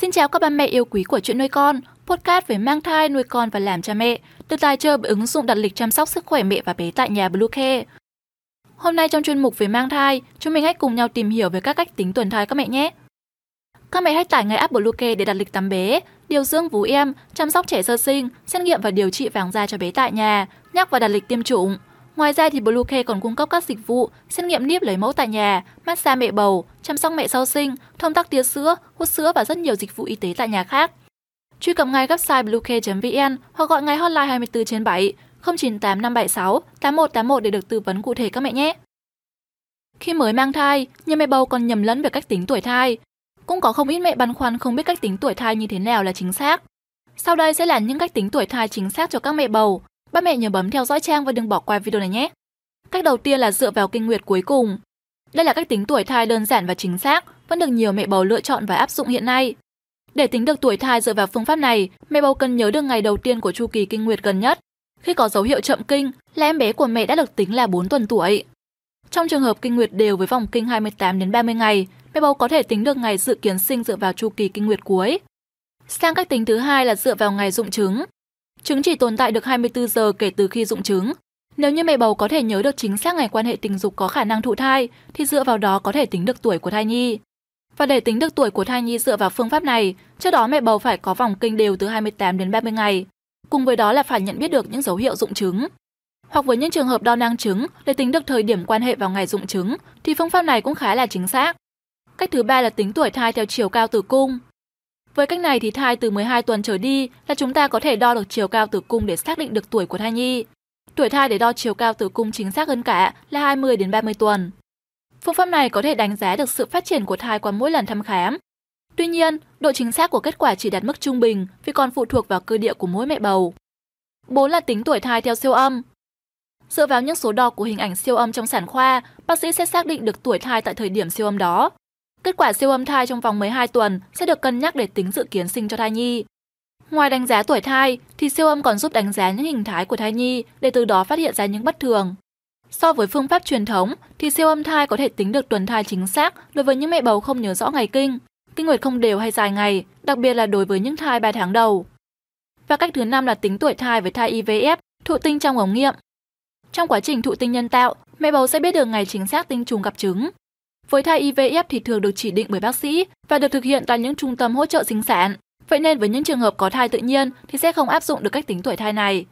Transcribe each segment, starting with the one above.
Xin chào các ba mẹ yêu quý của chuyện nuôi con, podcast về mang thai, nuôi con và làm cha mẹ, được tài trợ bởi ứng dụng đặt lịch chăm sóc sức khỏe mẹ và bé tại nhà Bluecare. Hôm nay trong chuyên mục về mang thai, chúng mình hãy cùng nhau tìm hiểu về các cách tính tuần thai các mẹ nhé. Các mẹ hãy tải ngay app Bluecare để đặt lịch tắm bé, điều dưỡng vú em, chăm sóc trẻ sơ sinh, xét nghiệm và điều trị vàng da cho bé tại nhà, nhắc và đặt lịch tiêm chủng. Ngoài ra thì Bluecare còn cung cấp các dịch vụ xét nghiệm níp lấy mẫu tại nhà, massage mẹ bầu, chăm sóc mẹ sau sinh, thông tắc tia sữa, hút sữa và rất nhiều dịch vụ y tế tại nhà khác. Truy cập ngay website bluecare.vn hoặc gọi ngay hotline 24 trên 7 098 576 8181 để được tư vấn cụ thể các mẹ nhé. Khi mới mang thai, nhiều mẹ bầu còn nhầm lẫn về cách tính tuổi thai. Cũng có không ít mẹ băn khoăn không biết cách tính tuổi thai như thế nào là chính xác. Sau đây sẽ là những cách tính tuổi thai chính xác cho các mẹ bầu. Ba mẹ nhớ bấm theo dõi trang và đừng bỏ qua video này nhé. Cách đầu tiên là dựa vào kinh nguyệt cuối cùng. Đây là cách tính tuổi thai đơn giản và chính xác, vẫn được nhiều mẹ bầu lựa chọn và áp dụng hiện nay. Để tính được tuổi thai dựa vào phương pháp này, mẹ bầu cần nhớ được ngày đầu tiên của chu kỳ kinh nguyệt gần nhất. Khi có dấu hiệu chậm kinh, là em bé của mẹ đã được tính là 4 tuần tuổi. Trong trường hợp kinh nguyệt đều với vòng kinh 28 đến 30 ngày, mẹ bầu có thể tính được ngày dự kiến sinh dựa vào chu kỳ kinh nguyệt cuối. Sang cách tính thứ hai là dựa vào ngày dụng trứng. Trứng chỉ tồn tại được 24 giờ kể từ khi dụng trứng. Nếu như mẹ bầu có thể nhớ được chính xác ngày quan hệ tình dục có khả năng thụ thai, thì dựa vào đó có thể tính được tuổi của thai nhi. Và để tính được tuổi của thai nhi dựa vào phương pháp này, trước đó mẹ bầu phải có vòng kinh đều từ 28 đến 30 ngày. Cùng với đó là phải nhận biết được những dấu hiệu dụng trứng. Hoặc với những trường hợp đo nang trứng để tính được thời điểm quan hệ vào ngày dụng trứng, thì phương pháp này cũng khá là chính xác. Cách thứ ba là tính tuổi thai theo chiều cao tử cung. Với cách này thì thai từ 12 tuần trở đi là chúng ta có thể đo được chiều cao tử cung để xác định được tuổi của thai nhi. Tuổi thai để đo chiều cao tử cung chính xác hơn cả là 20 đến 30 tuần. Phương pháp này có thể đánh giá được sự phát triển của thai qua mỗi lần thăm khám. Tuy nhiên, độ chính xác của kết quả chỉ đạt mức trung bình vì còn phụ thuộc vào cơ địa của mỗi mẹ bầu. 4 là tính tuổi thai theo siêu âm. Dựa vào những số đo của hình ảnh siêu âm trong sản khoa, bác sĩ sẽ xác định được tuổi thai tại thời điểm siêu âm đó. Kết quả siêu âm thai trong vòng 12 tuần sẽ được cân nhắc để tính dự kiến sinh cho thai nhi. Ngoài đánh giá tuổi thai, thì siêu âm còn giúp đánh giá những hình thái của thai nhi để từ đó phát hiện ra những bất thường. So với phương pháp truyền thống, thì siêu âm thai có thể tính được tuần thai chính xác đối với những mẹ bầu không nhớ rõ ngày kinh, kinh nguyệt không đều hay dài ngày, đặc biệt là đối với những thai 3 tháng đầu. Và cách thứ năm là tính tuổi thai với thai IVF, thụ tinh trong ống nghiệm. Trong quá trình thụ tinh nhân tạo, mẹ bầu sẽ biết được ngày chính xác tinh trùng gặp trứng. Với thai IVF thì thường được chỉ định bởi bác sĩ và được thực hiện tại những trung tâm hỗ trợ sinh sản. Vậy nên với những trường hợp có thai tự nhiên thì sẽ không áp dụng được cách tính tuổi thai này.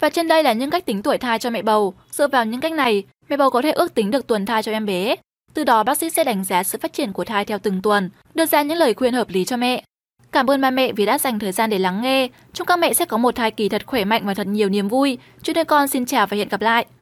Và trên đây là những cách tính tuổi thai cho mẹ bầu. Dựa vào những cách này, mẹ bầu có thể ước tính được tuần thai cho em bé. Từ đó bác sĩ sẽ đánh giá sự phát triển của thai theo từng tuần, đưa ra những lời khuyên hợp lý cho mẹ. Cảm ơn ba mẹ vì đã dành thời gian để lắng nghe. Chúc các mẹ sẽ có một thai kỳ thật khỏe mạnh và thật nhiều niềm vui. Chúc đứa con xin chào và hẹn gặp lại.